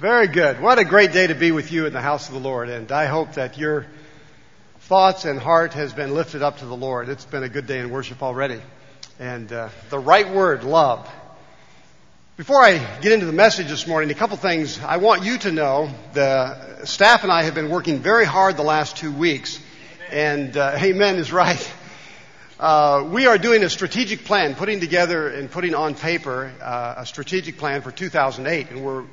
Very good. What a great day to be with you in the house of the Lord. And I hope that your thoughts and heart has been lifted up to the Lord. It's been a good day in worship already. And uh, the right word, love. Before I get into the message this morning, a couple things I want you to know. The staff and I have been working very hard the last two weeks. And uh, amen is right. Uh, we are doing a strategic plan, putting together and putting on paper uh, a strategic plan for 2008. And we're,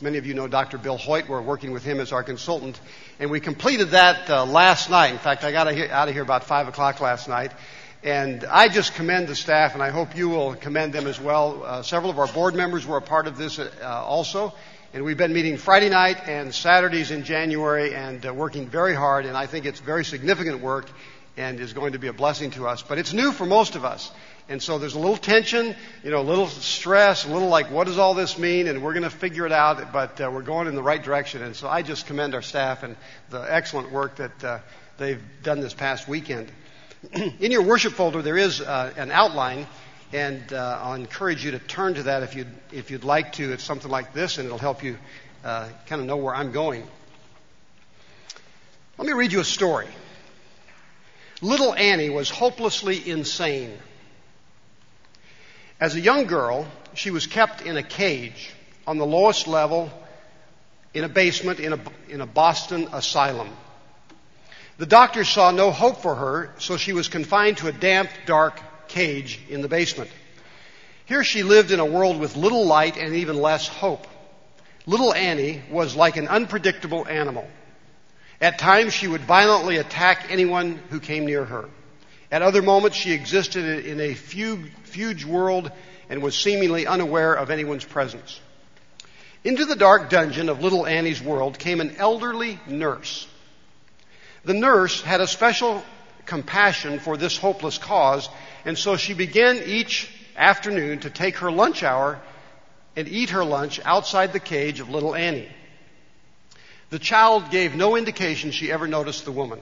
many of you know Dr. Bill Hoyt. We're working with him as our consultant. And we completed that uh, last night. In fact, I got out of here about 5 o'clock last night. And I just commend the staff, and I hope you will commend them as well. Uh, several of our board members were a part of this uh, also. And we've been meeting Friday night and Saturdays in January and working very hard. And I think it's very significant work and is going to be a blessing to us. But it's new for most of us. And so there's a little tension, you know, a little stress, a little like, what does all this mean? And we're going to figure it out, but uh, we're going in the right direction. And so I just commend our staff and the excellent work that uh, they've done this past weekend. in your worship folder, there is uh, an outline, and uh, I'll encourage you to turn to that if you'd, if you'd like to. It's something like this, and it'll help you uh, kind of know where I'm going. Let me read you a story. Little Annie was hopelessly insane. As a young girl, she was kept in a cage on the lowest level in a basement in a, in a Boston asylum. The doctors saw no hope for her, so she was confined to a damp, dark cage in the basement. Here she lived in a world with little light and even less hope. Little Annie was like an unpredictable animal. At times, she would violently attack anyone who came near her. At other moments, she existed in a fugue world and was seemingly unaware of anyone's presence. Into the dark dungeon of little Annie's world came an elderly nurse. The nurse had a special compassion for this hopeless cause, and so she began each afternoon to take her lunch hour and eat her lunch outside the cage of little Annie. The child gave no indication she ever noticed the woman.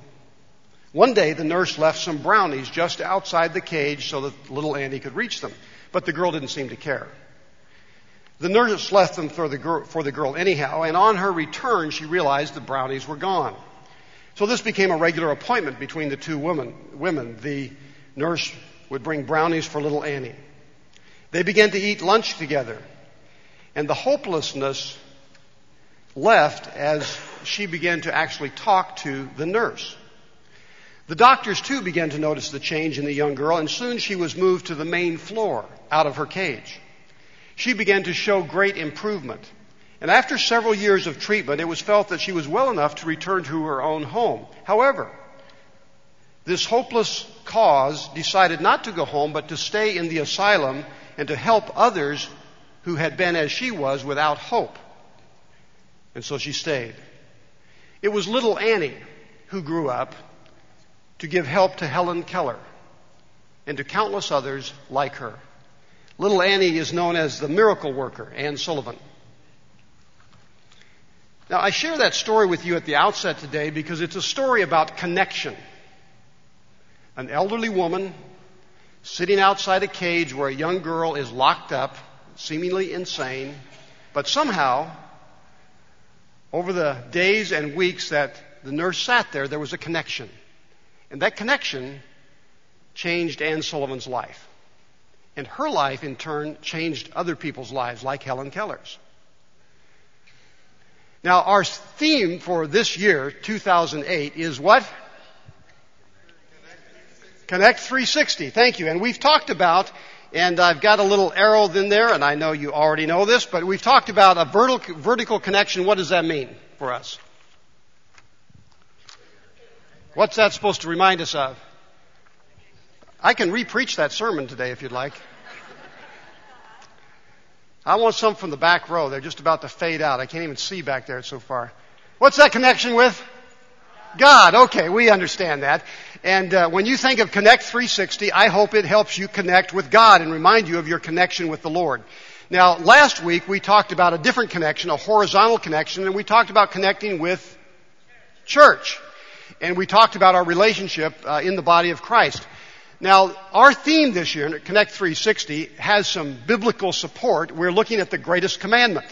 One day, the nurse left some brownies just outside the cage so that little Annie could reach them, but the girl didn't seem to care. The nurse left them for the, girl, for the girl anyhow, and on her return, she realized the brownies were gone. So this became a regular appointment between the two women. women. The nurse would bring brownies for little Annie. They began to eat lunch together, and the hopelessness left as she began to actually talk to the nurse. The doctors too began to notice the change in the young girl and soon she was moved to the main floor out of her cage. She began to show great improvement. And after several years of treatment, it was felt that she was well enough to return to her own home. However, this hopeless cause decided not to go home, but to stay in the asylum and to help others who had been as she was without hope. And so she stayed. It was little Annie who grew up to give help to Helen Keller and to countless others like her. Little Annie is known as the miracle worker, Anne Sullivan. Now, I share that story with you at the outset today because it's a story about connection. An elderly woman sitting outside a cage where a young girl is locked up, seemingly insane, but somehow over the days and weeks that the nurse sat there, there was a connection. And that connection changed Anne Sullivan's life. And her life, in turn, changed other people's lives, like Helen Keller's. Now, our theme for this year, 2008, is what? Connect 360. Thank you. And we've talked about and I've got a little arrow in there, and I know you already know this, but we've talked about a vertical, vertical connection. What does that mean for us? What's that supposed to remind us of? I can repreach that sermon today if you'd like. I want some from the back row. They're just about to fade out. I can't even see back there so far. What's that connection with? God. Okay, we understand that. And uh, when you think of Connect 360, I hope it helps you connect with God and remind you of your connection with the Lord. Now, last week we talked about a different connection, a horizontal connection, and we talked about connecting with church. And we talked about our relationship uh, in the body of Christ. Now, our theme this year, Connect 360, has some biblical support. We're looking at the greatest commandment.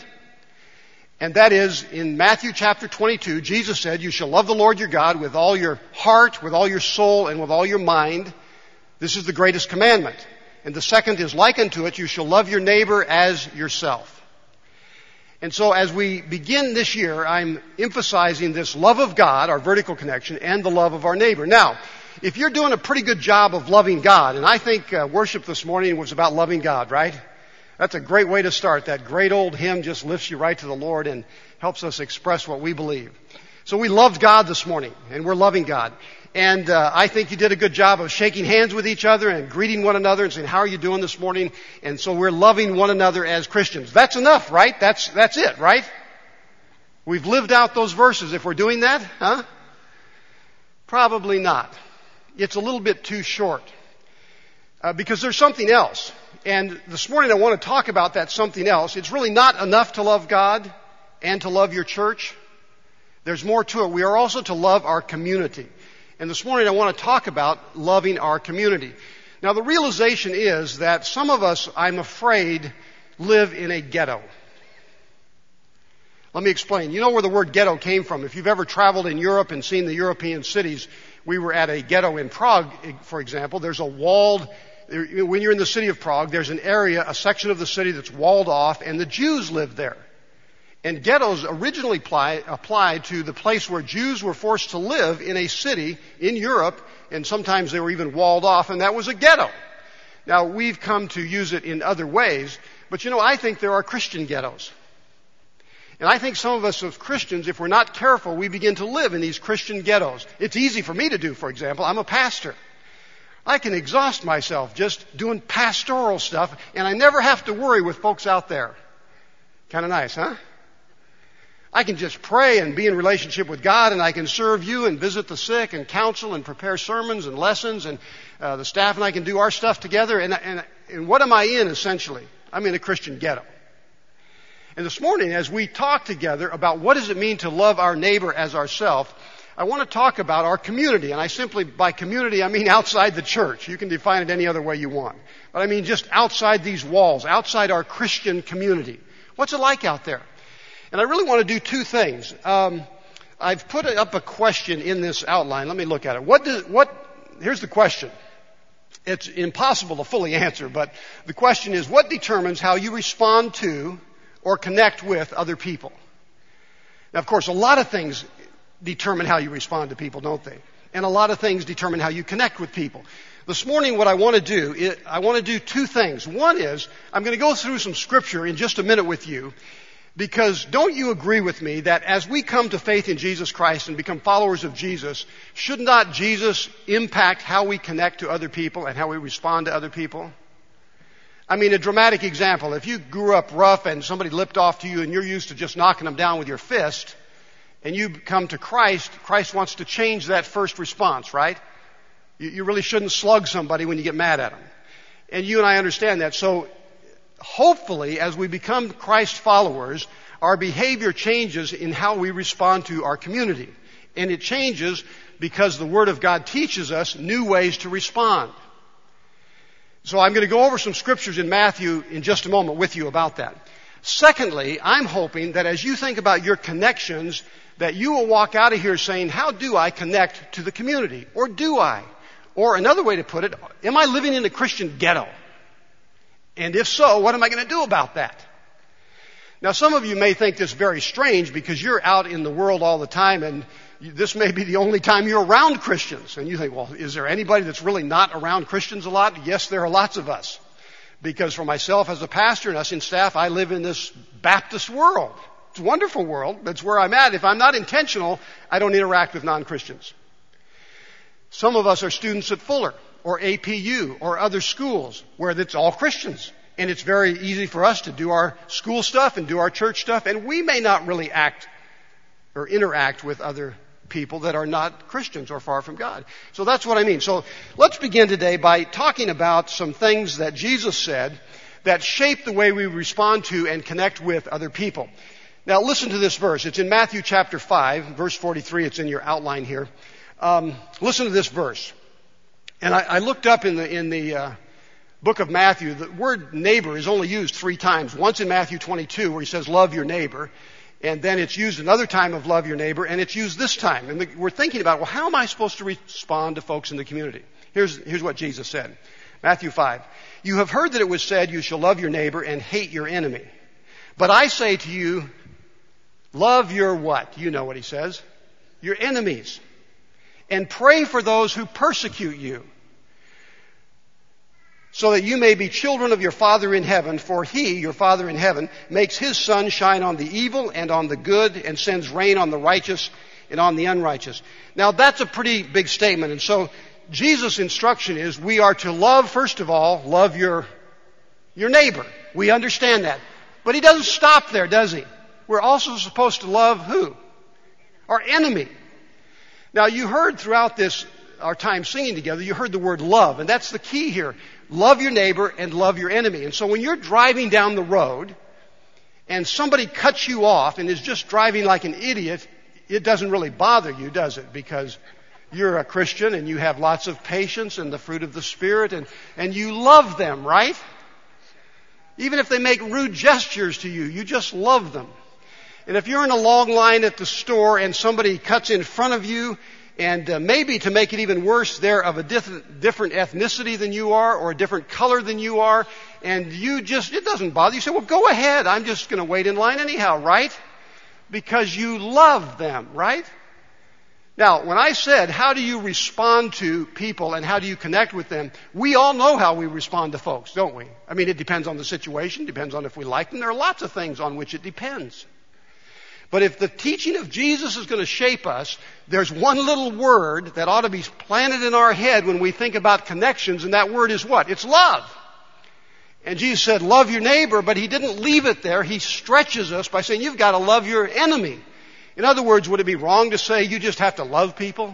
And that is in Matthew chapter 22, Jesus said, You shall love the Lord your God with all your heart, with all your soul, and with all your mind. This is the greatest commandment. And the second is like unto it, you shall love your neighbor as yourself. And so as we begin this year, I'm emphasizing this love of God, our vertical connection, and the love of our neighbor. Now, if you're doing a pretty good job of loving God, and I think uh, worship this morning was about loving God, right? That's a great way to start. That great old hymn just lifts you right to the Lord and helps us express what we believe. So we loved God this morning, and we're loving God. And uh, I think you did a good job of shaking hands with each other and greeting one another and saying, "How are you doing this morning?" And so we're loving one another as Christians. That's enough, right? That's that's it, right? We've lived out those verses. If we're doing that, huh? Probably not. It's a little bit too short uh, because there's something else. And this morning I want to talk about that something else. It's really not enough to love God and to love your church. There's more to it. We are also to love our community. And this morning I want to talk about loving our community. Now the realization is that some of us, I'm afraid, live in a ghetto. Let me explain. You know where the word ghetto came from. If you've ever traveled in Europe and seen the European cities, we were at a ghetto in Prague, for example. There's a walled when you're in the city of Prague, there's an area, a section of the city that's walled off, and the Jews live there. And ghettos originally apply, applied to the place where Jews were forced to live in a city in Europe, and sometimes they were even walled off, and that was a ghetto. Now, we've come to use it in other ways, but you know, I think there are Christian ghettos. And I think some of us as Christians, if we're not careful, we begin to live in these Christian ghettos. It's easy for me to do, for example. I'm a pastor. I can exhaust myself just doing pastoral stuff, and I never have to worry with folks out there. Kind of nice, huh? I can just pray and be in relationship with God, and I can serve you and visit the sick and counsel and prepare sermons and lessons, and uh, the staff and I can do our stuff together. And, and, and what am I in essentially? I'm in a Christian ghetto. And this morning, as we talk together about what does it mean to love our neighbor as ourselves, I want to talk about our community, and I simply, by community, I mean outside the church. You can define it any other way you want. But I mean just outside these walls, outside our Christian community. What's it like out there? And I really want to do two things. Um, I've put up a question in this outline. Let me look at it. What does, what, here's the question. It's impossible to fully answer, but the question is, what determines how you respond to or connect with other people? Now, of course, a lot of things determine how you respond to people, don't they? And a lot of things determine how you connect with people. This morning, what I want to do, is, I want to do two things. One is, I'm going to go through some scripture in just a minute with you, because don't you agree with me that as we come to faith in Jesus Christ and become followers of Jesus, should not Jesus impact how we connect to other people and how we respond to other people? I mean, a dramatic example. If you grew up rough and somebody lipped off to you and you're used to just knocking them down with your fist, and you come to Christ, Christ wants to change that first response, right? You, you really shouldn't slug somebody when you get mad at them. And you and I understand that. So hopefully, as we become Christ followers, our behavior changes in how we respond to our community. And it changes because the Word of God teaches us new ways to respond. So I'm going to go over some scriptures in Matthew in just a moment with you about that. Secondly, I'm hoping that as you think about your connections, that you will walk out of here saying, how do I connect to the community? Or do I? Or another way to put it, am I living in a Christian ghetto? And if so, what am I going to do about that? Now some of you may think this very strange because you're out in the world all the time and this may be the only time you're around Christians. And you think, well, is there anybody that's really not around Christians a lot? Yes, there are lots of us. Because for myself as a pastor and us in staff, I live in this Baptist world. It's a wonderful world. That's where I'm at. If I'm not intentional, I don't interact with non-Christians. Some of us are students at Fuller or APU or other schools where it's all Christians. And it's very easy for us to do our school stuff and do our church stuff, and we may not really act or interact with other people that are not Christians or far from God. So that's what I mean. So let's begin today by talking about some things that Jesus said that shape the way we respond to and connect with other people. Now listen to this verse. It's in Matthew chapter 5, verse 43. It's in your outline here. Um, listen to this verse. And I, I looked up in the, in the uh, book of Matthew, the word neighbor is only used three times. Once in Matthew 22 where he says love your neighbor. and then it's used another time of love your neighbor, and it's used this time. And the, we're thinking about, well, how am I supposed to respond to folks in the community? Here's, here's what Jesus said. Matthew 5. You have heard that it was said, you shall love your neighbor and hate your enemy. But I say to you, love your what? You know what he says. Your enemies. And pray for those who persecute you so that you may be children of your Father in heaven, for he, your Father in heaven, makes his sun shine on the evil and on the good and sends rain on the righteous and on the unrighteous. Now that's a pretty big statement. And so Jesus' instruction is we are to love, first of all, love your, your neighbor. We understand that. But he doesn't stop there, does he? We're also supposed to love who? Our enemy. Now you heard throughout this, our time singing together, you heard the word love, and that's the key here. Love your neighbor and love your enemy. And so when you're driving down the road and somebody cuts you off and is just driving like an idiot, it doesn't really bother you, does it? Because you're a Christian and you have lots of patience and the fruit of the Spirit and, and you love them, right? Even if they make rude gestures to you, you just love them. And if you're in a long line at the store and somebody cuts in front of you and uh, maybe to make it even worse, they're of a different, different ethnicity than you are or a different color than you are. And you just, it doesn't bother you. you. say, well, go ahead. I'm just going to wait in line anyhow, right? Because you love them, right? Now, when I said, how do you respond to people and how do you connect with them? We all know how we respond to folks, don't we? I mean, it depends on the situation, depends on if we like them. There are lots of things on which it depends. But if the teaching of Jesus is going to shape us, there's one little word that ought to be planted in our head when we think about connections, and that word is what? It's love. And Jesus said, love your neighbor, but he didn't leave it there. He stretches us by saying, you've got to love your enemy. In other words, would it be wrong to say you just have to love people?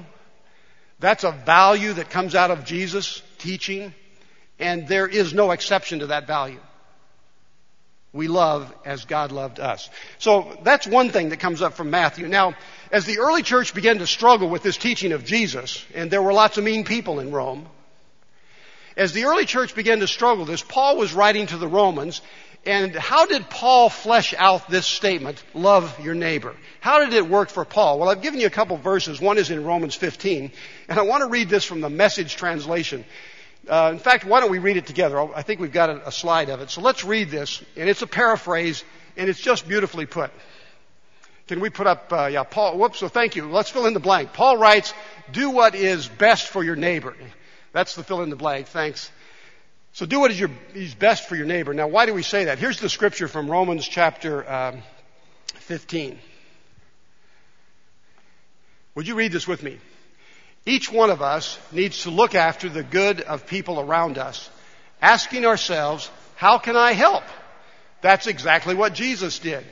That's a value that comes out of Jesus' teaching, and there is no exception to that value. We love as God loved us. So that's one thing that comes up from Matthew. Now, as the early church began to struggle with this teaching of Jesus, and there were lots of mean people in Rome, as the early church began to struggle this, Paul was writing to the Romans, and how did Paul flesh out this statement, love your neighbor? How did it work for Paul? Well, I've given you a couple verses. One is in Romans 15, and I want to read this from the message translation. Uh, in fact, why don't we read it together? I think we've got a, a slide of it. So let's read this, and it's a paraphrase, and it's just beautifully put. Can we put up, uh, yeah, Paul, whoops, so thank you. Let's fill in the blank. Paul writes, do what is best for your neighbor. That's the fill in the blank, thanks. So do what is, your, is best for your neighbor. Now, why do we say that? Here's the scripture from Romans chapter um, 15. Would you read this with me? Each one of us needs to look after the good of people around us, asking ourselves, how can I help? That's exactly what Jesus did.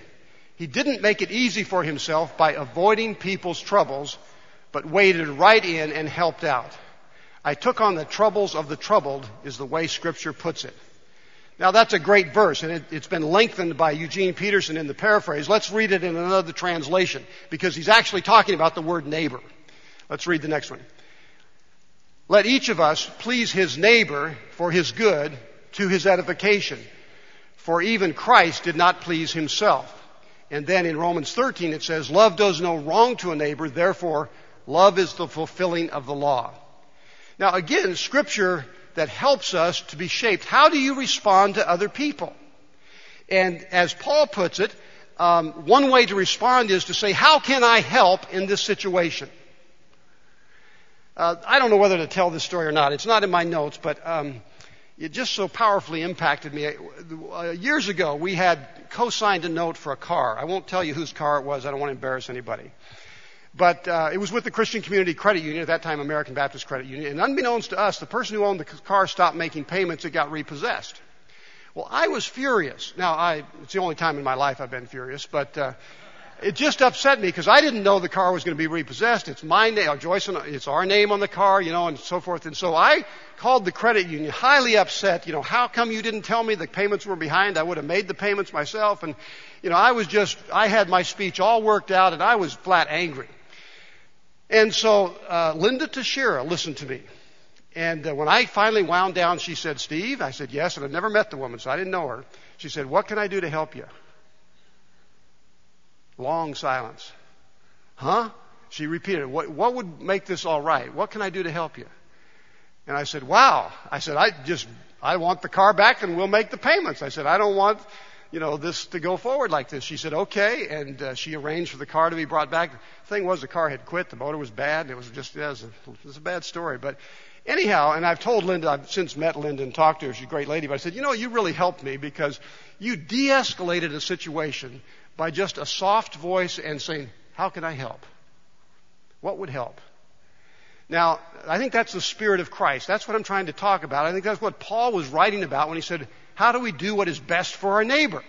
He didn't make it easy for himself by avoiding people's troubles, but waded right in and helped out. I took on the troubles of the troubled is the way scripture puts it. Now that's a great verse and it, has been lengthened by Eugene Peterson in the paraphrase. Let's read it in another translation because he's actually talking about the word neighbor. Let's read the next one. Let each of us please his neighbor for his good to his edification. For even Christ did not please himself. And then in Romans 13 it says, love does no wrong to a neighbor, therefore love is the fulfilling of the law. Now again, scripture that helps us to be shaped. How do you respond to other people? And as Paul puts it, um, one way to respond is to say, how can I help in this situation? Uh, I don't know whether to tell this story or not. It's not in my notes, but um, it just so powerfully impacted me. Uh, years ago, we had co-signed a note for a car. I won't tell you whose car it was. I don't want to embarrass anybody. But uh, it was with the Christian Community Credit Union, at that time American Baptist Credit Union. And unbeknownst to us, the person who owned the car stopped making payments. It got repossessed. Well, I was furious. Now, I, it's the only time in my life I've been furious, but uh, it just upset me because I didn't know the car was going to be repossessed. It's my name, Joyce, and it's our name on the car, you know, and so forth. And so I called the credit union, highly upset. You know, how come you didn't tell me the payments were behind? I would have made the payments myself. And you know, I was just, I had my speech all worked out, and I was flat angry. And so uh, Linda Teixeira listened to me. And uh, when I finally wound down, she said, "Steve," I said, "Yes," and I'd never met the woman, so I didn't know her. She said, "What can I do to help you?" Long silence. Huh? She repeated, what, what would make this all right? What can I do to help you? And I said, wow. I said, I just, I want the car back and we'll make the payments. I said, I don't want, you know, this to go forward like this. She said, okay. And uh, she arranged for the car to be brought back. The thing was, the car had quit. The motor was bad. It was just, it was a, it was a bad story. But anyhow, and I've told Linda, I've since met Linda and talked to her. She's a great lady. But I said, you know, you really helped me because you de-escalated a situation by just a soft voice and saying, how can I help? What would help? Now, I think that's the spirit of Christ. That's what I'm trying to talk about. I think that's what Paul was writing about when he said, how do we do what is best for our neighbor?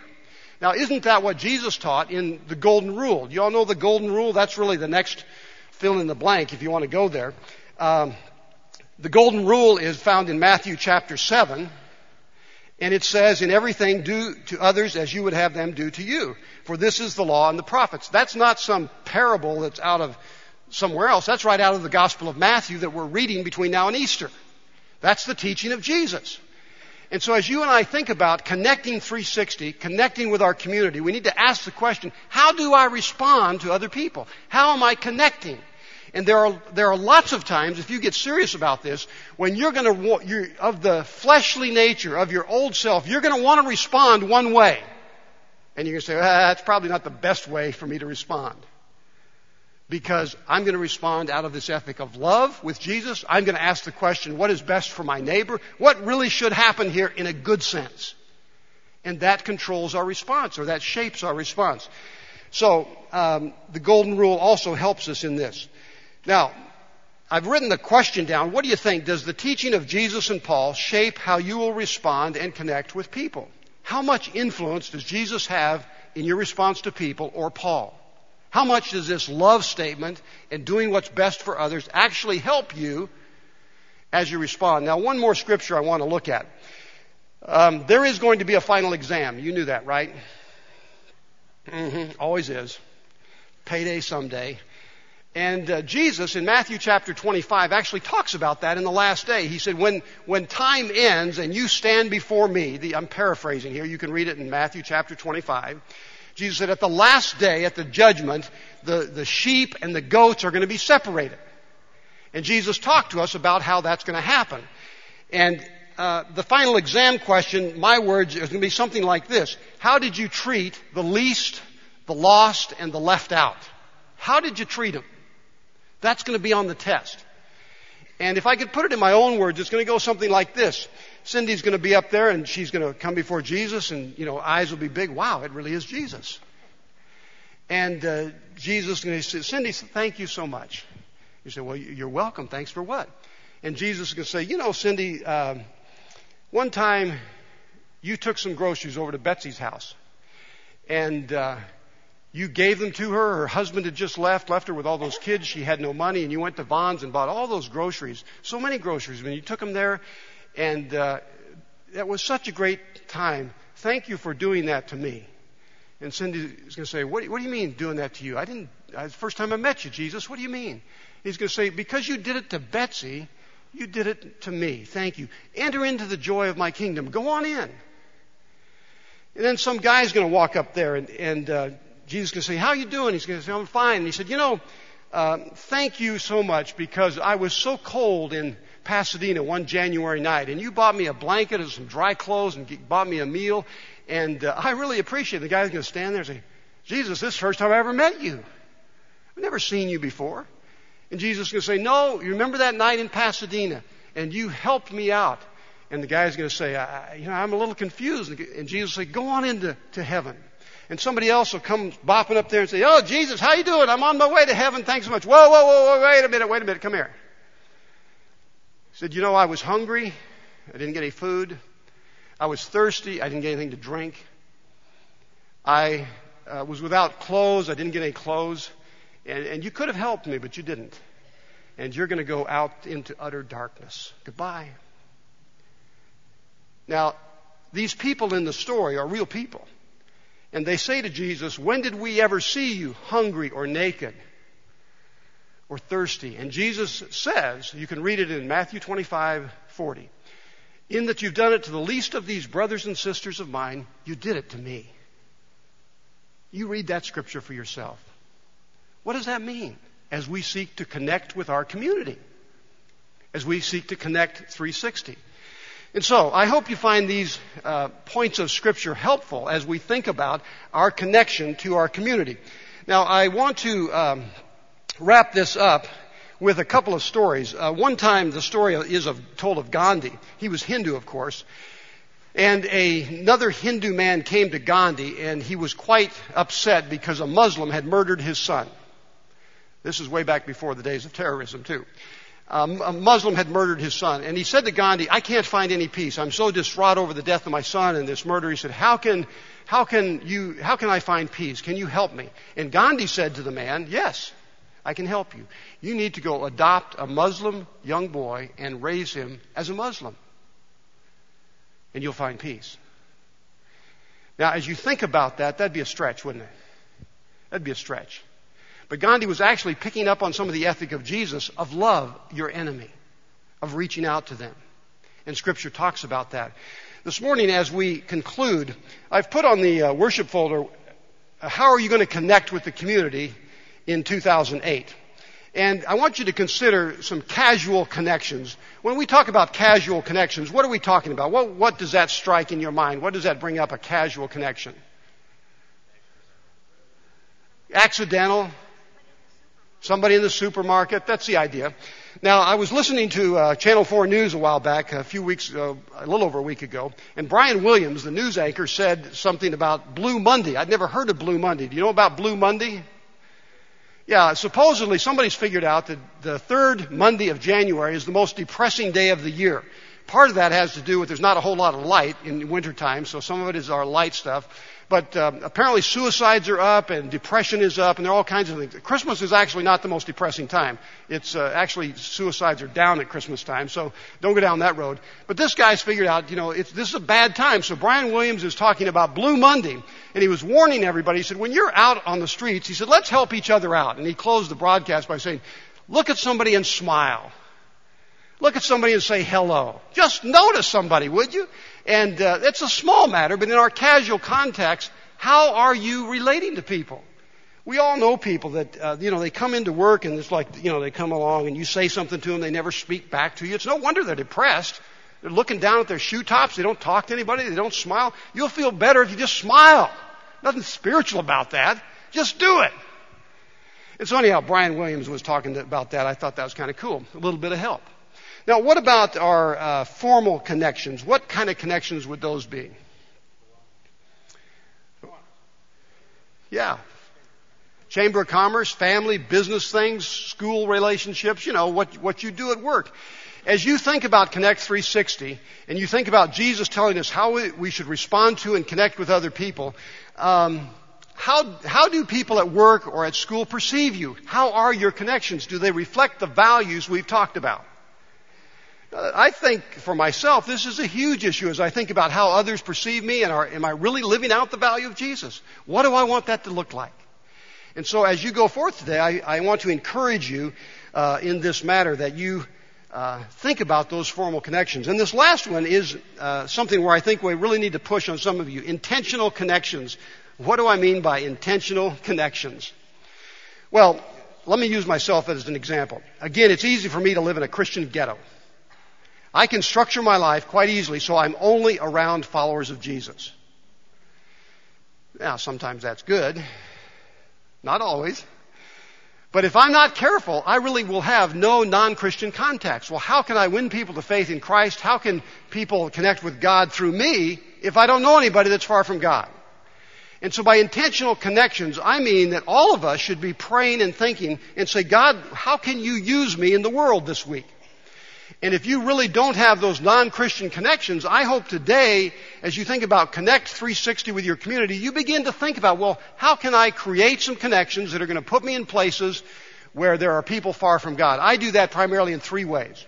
Now, isn't that what Jesus taught in the Golden Rule? You all know the Golden Rule? That's really the next fill in the blank if you want to go there. Um, the Golden Rule is found in Matthew chapter 7, and it says, In everything, do to others as you would have them do to you. For this is the law and the prophets. That's not some parable that's out of somewhere else. That's right out of the Gospel of Matthew that we're reading between now and Easter. That's the teaching of Jesus. And so as you and I think about connecting 360, connecting with our community, we need to ask the question, how do I respond to other people? How am I connecting? And there are, there are lots of times, if you get serious about this, when you're going to, you're, of the fleshly nature of your old self, you're going to want to respond one way. And you're going to say, ah, that's probably not the best way for me to respond because I'm going to respond out of this ethic of love with Jesus. I'm going to ask the question, what is best for my neighbor? What really should happen here in a good sense? And that controls our response, or that shapes our response. So, um, the golden rule also helps us in this. Now, I've written the question down. What do you think? Does the teaching of Jesus and Paul shape how you will respond and connect with people? How much influence does Jesus have in your response to people or Paul? How much does this love statement and doing what's best for others actually help you as you respond? Now, one more scripture I want to look at. Um, there is going to be a final exam. You knew that, right? Mm-hmm. Always is. Payday someday. And uh, Jesus in Matthew chapter 25 actually talks about that in the last day. He said, when, when time ends and you stand before me, the, I'm paraphrasing here, you can read it in Matthew chapter 25. Jesus said, at the last day, at the judgment, the, the sheep and the goats are going to be separated. And Jesus talked to us about how that's going to happen. And uh, the final exam question, my words, is going to be something like this. How did you treat the least, the lost, and the left out? How did you treat them? That's going to be on the test. And if I could put it in my own words, it's going to go something like this. Cindy's going to be up there and she's going to come before Jesus and, you know, eyes will be big. Wow, it really is Jesus. And uh, Jesus is going to say, Cindy, thank you so much. You say, well, you're welcome. Thanks for what? And Jesus is going to say, you know, Cindy, um, one time you took some groceries over to Betsy's house and uh, you gave them to her. Her husband had just left, left her with all those kids. She had no money, and you went to Vons and bought all those groceries. So many groceries. When you took them there, and uh, that was such a great time. Thank you for doing that to me. And Cindy is going to say, what, what do you mean doing that to you? I didn't, it's the first time I met you, Jesus. What do you mean? He's going to say, because you did it to Betsy, you did it to me. Thank you. Enter into the joy of my kingdom. Go on in. And then some guy's going to walk up there and, and uh, Jesus to say, how are you doing? He's going to say, I'm fine. And he said, you know, uh, thank you so much because I was so cold in Pasadena one January night, and you bought me a blanket and some dry clothes and bought me a meal, and uh, I really appreciate it. The guy's going to stand there and say, Jesus, this is the first time I ever met you. I've never seen you before. And Jesus is going to say, No, you remember that night in Pasadena, and you helped me out. And the guy's going to say, you know, I'm a little confused. And Jesus will say, Go on into to heaven. And somebody else will come bopping up there and say, Oh, Jesus, how you doing? I'm on my way to heaven. Thanks so much. Whoa, whoa, whoa, whoa, wait a minute, wait a minute, come here said, You know, I was hungry. I didn't get any food. I was thirsty. I didn't get anything to drink. I uh, was without clothes. I didn't get any clothes. And, and you could have helped me, but you didn't. And you're going to go out into utter darkness. Goodbye. Now, these people in the story are real people. And they say to Jesus, When did we ever see you hungry or naked? or thirsty. And Jesus says, you can read it in Matthew 25, 40, in that you've done it to the least of these brothers and sisters of mine, you did it to me. You read that scripture for yourself. What does that mean as we seek to connect with our community? As we seek to connect 360. And so, I hope you find these uh, points of Scripture helpful as we think about our connection to our community. Now, I want to um, wrap this up with a couple of stories. Uh, one time, the story is of, told of Gandhi. He was Hindu, of course. And a, another Hindu man came to Gandhi, and he was quite upset because a Muslim had murdered his son. This is way back before the days of terrorism, too a Muslim had murdered his son. And he said to Gandhi, I can't find any peace. I'm so distraught over the death of my son and this murder. He said, how can, how can you, how can I find peace? Can you help me? And Gandhi said to the man, yes, I can help you. You need to go adopt a Muslim young boy and raise him as a Muslim. And you'll find peace. Now, as you think about that, that'd be a stretch, wouldn't it? That'd be a stretch. But Gandhi was actually picking up on some of the ethic of Jesus of love your enemy, of reaching out to them. And Scripture talks about that. This morning, as we conclude, I've put on the uh, worship folder, uh, how are you going to connect with the community in 2008? And I want you to consider some casual connections. When we talk about casual connections, what are we talking about? What, what does that strike in your mind? What does that bring up a casual connection? Accidental, Somebody in the supermarket. That's the idea. Now, I was listening to uh, Channel 4 News a while back, a few weeks, uh, a little over a week ago, and Brian Williams, the news anchor, said something about Blue Monday. I'd never heard of Blue Monday. Do you know about Blue Monday? Yeah, supposedly somebody's figured out that the third Monday of January is the most depressing day of the year. Part of that has to do with there's not a whole lot of light in wintertime, so some of it is our light stuff. But um, apparently suicides are up and depression is up and there are all kinds of things. Christmas is actually not the most depressing time. It's uh, actually suicides are down at Christmas time, so don't go down that road. But this guy's figured out, you know, it's, this is a bad time. So Brian Williams is talking about Blue Monday and he was warning everybody. He said, when you're out on the streets, he said, let's help each other out. And he closed the broadcast by saying, look at somebody and smile. Look at somebody and say hello. Just notice somebody, would you? And uh, it's a small matter, but in our casual context, how are you relating to people? We all know people that, uh, you know, they come into work and it's like, you know, they come along and you say something to them, they never speak back to you. It's no wonder they're depressed. They're looking down at their shoe tops. They don't talk to anybody. They don't smile. You'll feel better if you just smile. Nothing spiritual about that. Just do it. And so anyhow, Brian Williams was talking about that. I thought that was kind of cool. A little bit of help. Now, what about our uh, formal connections? What kind of connections would those be? Yeah. Chamber of Commerce, family, business things, school relationships, you know, what, what you do at work. As you think about Connect 360 and you think about Jesus telling us how we should respond to and connect with other people, um, how, how do people at work or at school perceive you? How are your connections? Do they reflect the values we've talked about? I think for myself, this is a huge issue as I think about how others perceive me and are, am I really living out the value of Jesus? What do I want that to look like? And so as you go forth today, I, I want to encourage you uh, in this matter that you uh, think about those formal connections. And this last one is uh, something where I think we really need to push on some of you. Intentional connections. What do I mean by intentional connections? Well, let me use myself as an example. Again, it's easy for me to live in a Christian ghetto. I can structure my life quite easily so I'm only around followers of Jesus. Now, sometimes that's good. Not always. But if I'm not careful, I really will have no non-Christian contacts. Well, how can I win people to faith in Christ? How can people connect with God through me if I don't know anybody that's far from God? And so by intentional connections, I mean that all of us should be praying and thinking and say, God, how can you use me in the world this week? And if you really don't have those non-Christian connections, I hope today, as you think about Connect 360 with your community, you begin to think about, well, how can I create some connections that are going to put me in places where there are people far from God? I do that primarily in three ways.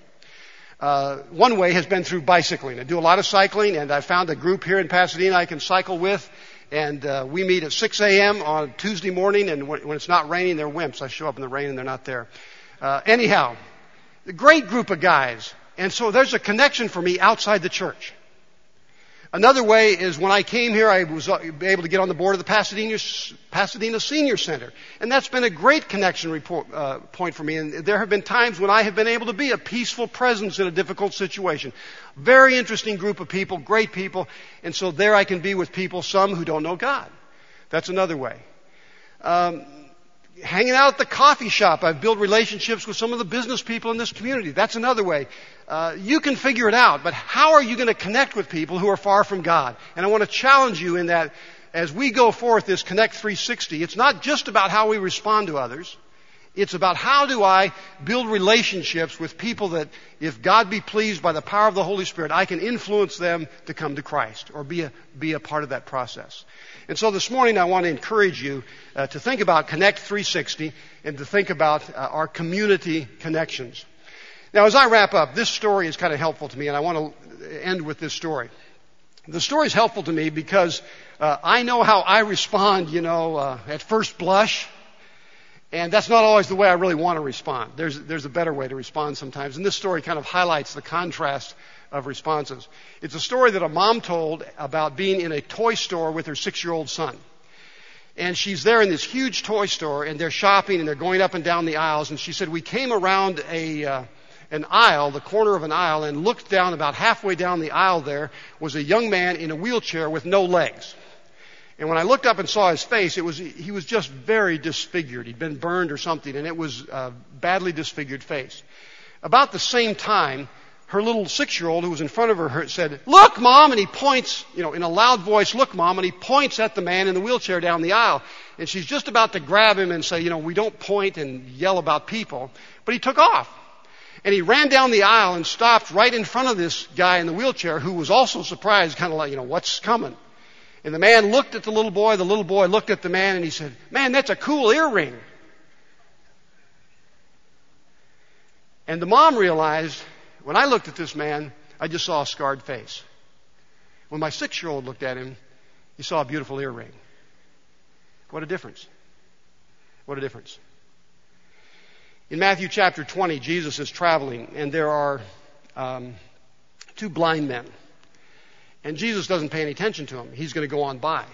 Uh, one way has been through bicycling. I do a lot of cycling, and I found a group here in Pasadena I can cycle with. And uh, we meet at 6 a.m. on Tuesday morning, and when, it's not raining, they're wimps. I show up in the rain, and they're not there. Uh, anyhow, a great group of guys. And so there's a connection for me outside the church. Another way is when I came here, I was able to get on the board of the Pasadena, Pasadena Senior Center. And that's been a great connection report, uh, point for me. And there have been times when I have been able to be a peaceful presence in a difficult situation. Very interesting group of people, great people. And so there I can be with people, some who don't know God. That's another way. Um, hanging out at the coffee shop. I've built relationships with some of the business people in this community. That's another way. Uh, you can figure it out, but how are you going to connect with people who are far from God? And I want to challenge you in that as we go forth this Connect 360, it's not just about how we respond to others. It's about how do I build relationships with people that, if God be pleased by the power of the Holy Spirit, I can influence them to come to Christ or be a, be a part of that process. And so this morning I want to encourage you uh, to think about Connect 360 and to think about uh, our community connections. Now as I wrap up, this story is kind of helpful to me and I want to end with this story. The story is helpful to me because uh, I know how I respond, you know, uh, at first blush. And that's not always the way I really want to respond. There's, there's a better way to respond sometimes. And this story kind of highlights the contrast of responses. It's a story that a mom told about being in a toy store with her six year old son. And she's there in this huge toy store and they're shopping and they're going up and down the aisles. And she said, we came around a, uh, an aisle, the corner of an aisle, and looked down about halfway down the aisle there was a young man in a wheelchair with no legs. And when I looked up and saw his face, it was, he was just very disfigured. He'd been burned or something, and it was a badly disfigured face. About the same time, her little six-year-old who was in front of her said, look, mom, and he points, you know, in a loud voice, look, mom, and he points at the man in the wheelchair down the aisle. And she's just about to grab him and say, you know, we don't point and yell about people. But he took off. And he ran down the aisle and stopped right in front of this guy in the wheelchair who was also surprised, kind of like, you know, what's coming? And the man looked at the little boy, the little boy looked at the man, and he said, Man, that's a cool earring. And the mom realized, when I looked at this man, I just saw a scarred face. When my six year old looked at him, he saw a beautiful earring. What a difference. What a difference. In Matthew chapter 20, Jesus is traveling, and there are um, two blind men. And Jesus doesn't pay any attention to them. He's going to go on by.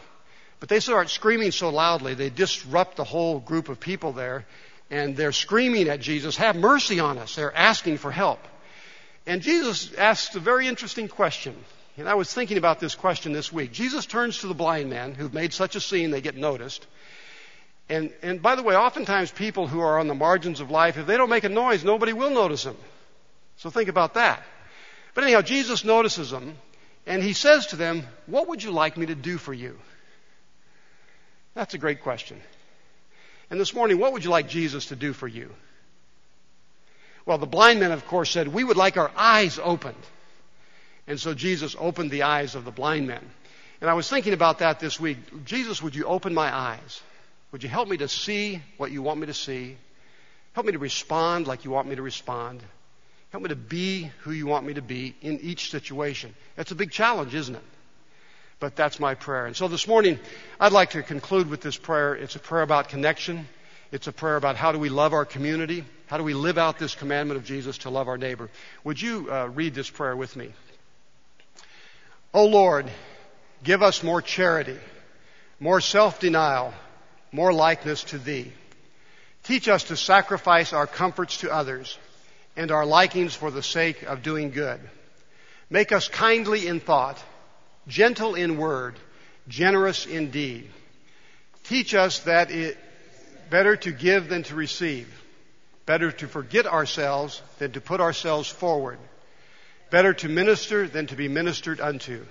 But they start screaming so loudly, they disrupt the whole group of people there, and they're screaming at Jesus, Have mercy on us. They're asking for help. And Jesus asks a very interesting question. And I was thinking about this question this week. Jesus turns to the blind man who've made such a scene they get noticed. And, and by the way, oftentimes people who are on the margins of life, if they don't make a noise, nobody will notice them. So think about that. But anyhow, Jesus notices them and he says to them, What would you like me to do for you? That's a great question. And this morning, what would you like Jesus to do for you? Well, the blind men, of course, said, We would like our eyes opened. And so Jesus opened the eyes of the blind men. And I was thinking about that this week. Jesus, would you open my eyes? Would you help me to see what you want me to see? Help me to respond like you want me to respond. Help me to be who you want me to be in each situation. That's a big challenge, isn't it? But that's my prayer. And so this morning, I'd like to conclude with this prayer. It's a prayer about connection. It's a prayer about how do we love our community? How do we live out this commandment of Jesus to love our neighbor? Would you uh, read this prayer with me? O Lord, give us more charity, more self-denial, more likeness to Thee. Teach us to sacrifice our comforts to others and our likings for the sake of doing good. Make us kindly in thought, gentle in word, generous in deed. Teach us that it better to give than to receive, better to forget ourselves than to put ourselves forward, better to minister than to be ministered unto.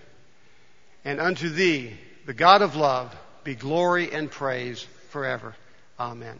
And unto thee, the God of love, be glory and praise forever. Amen.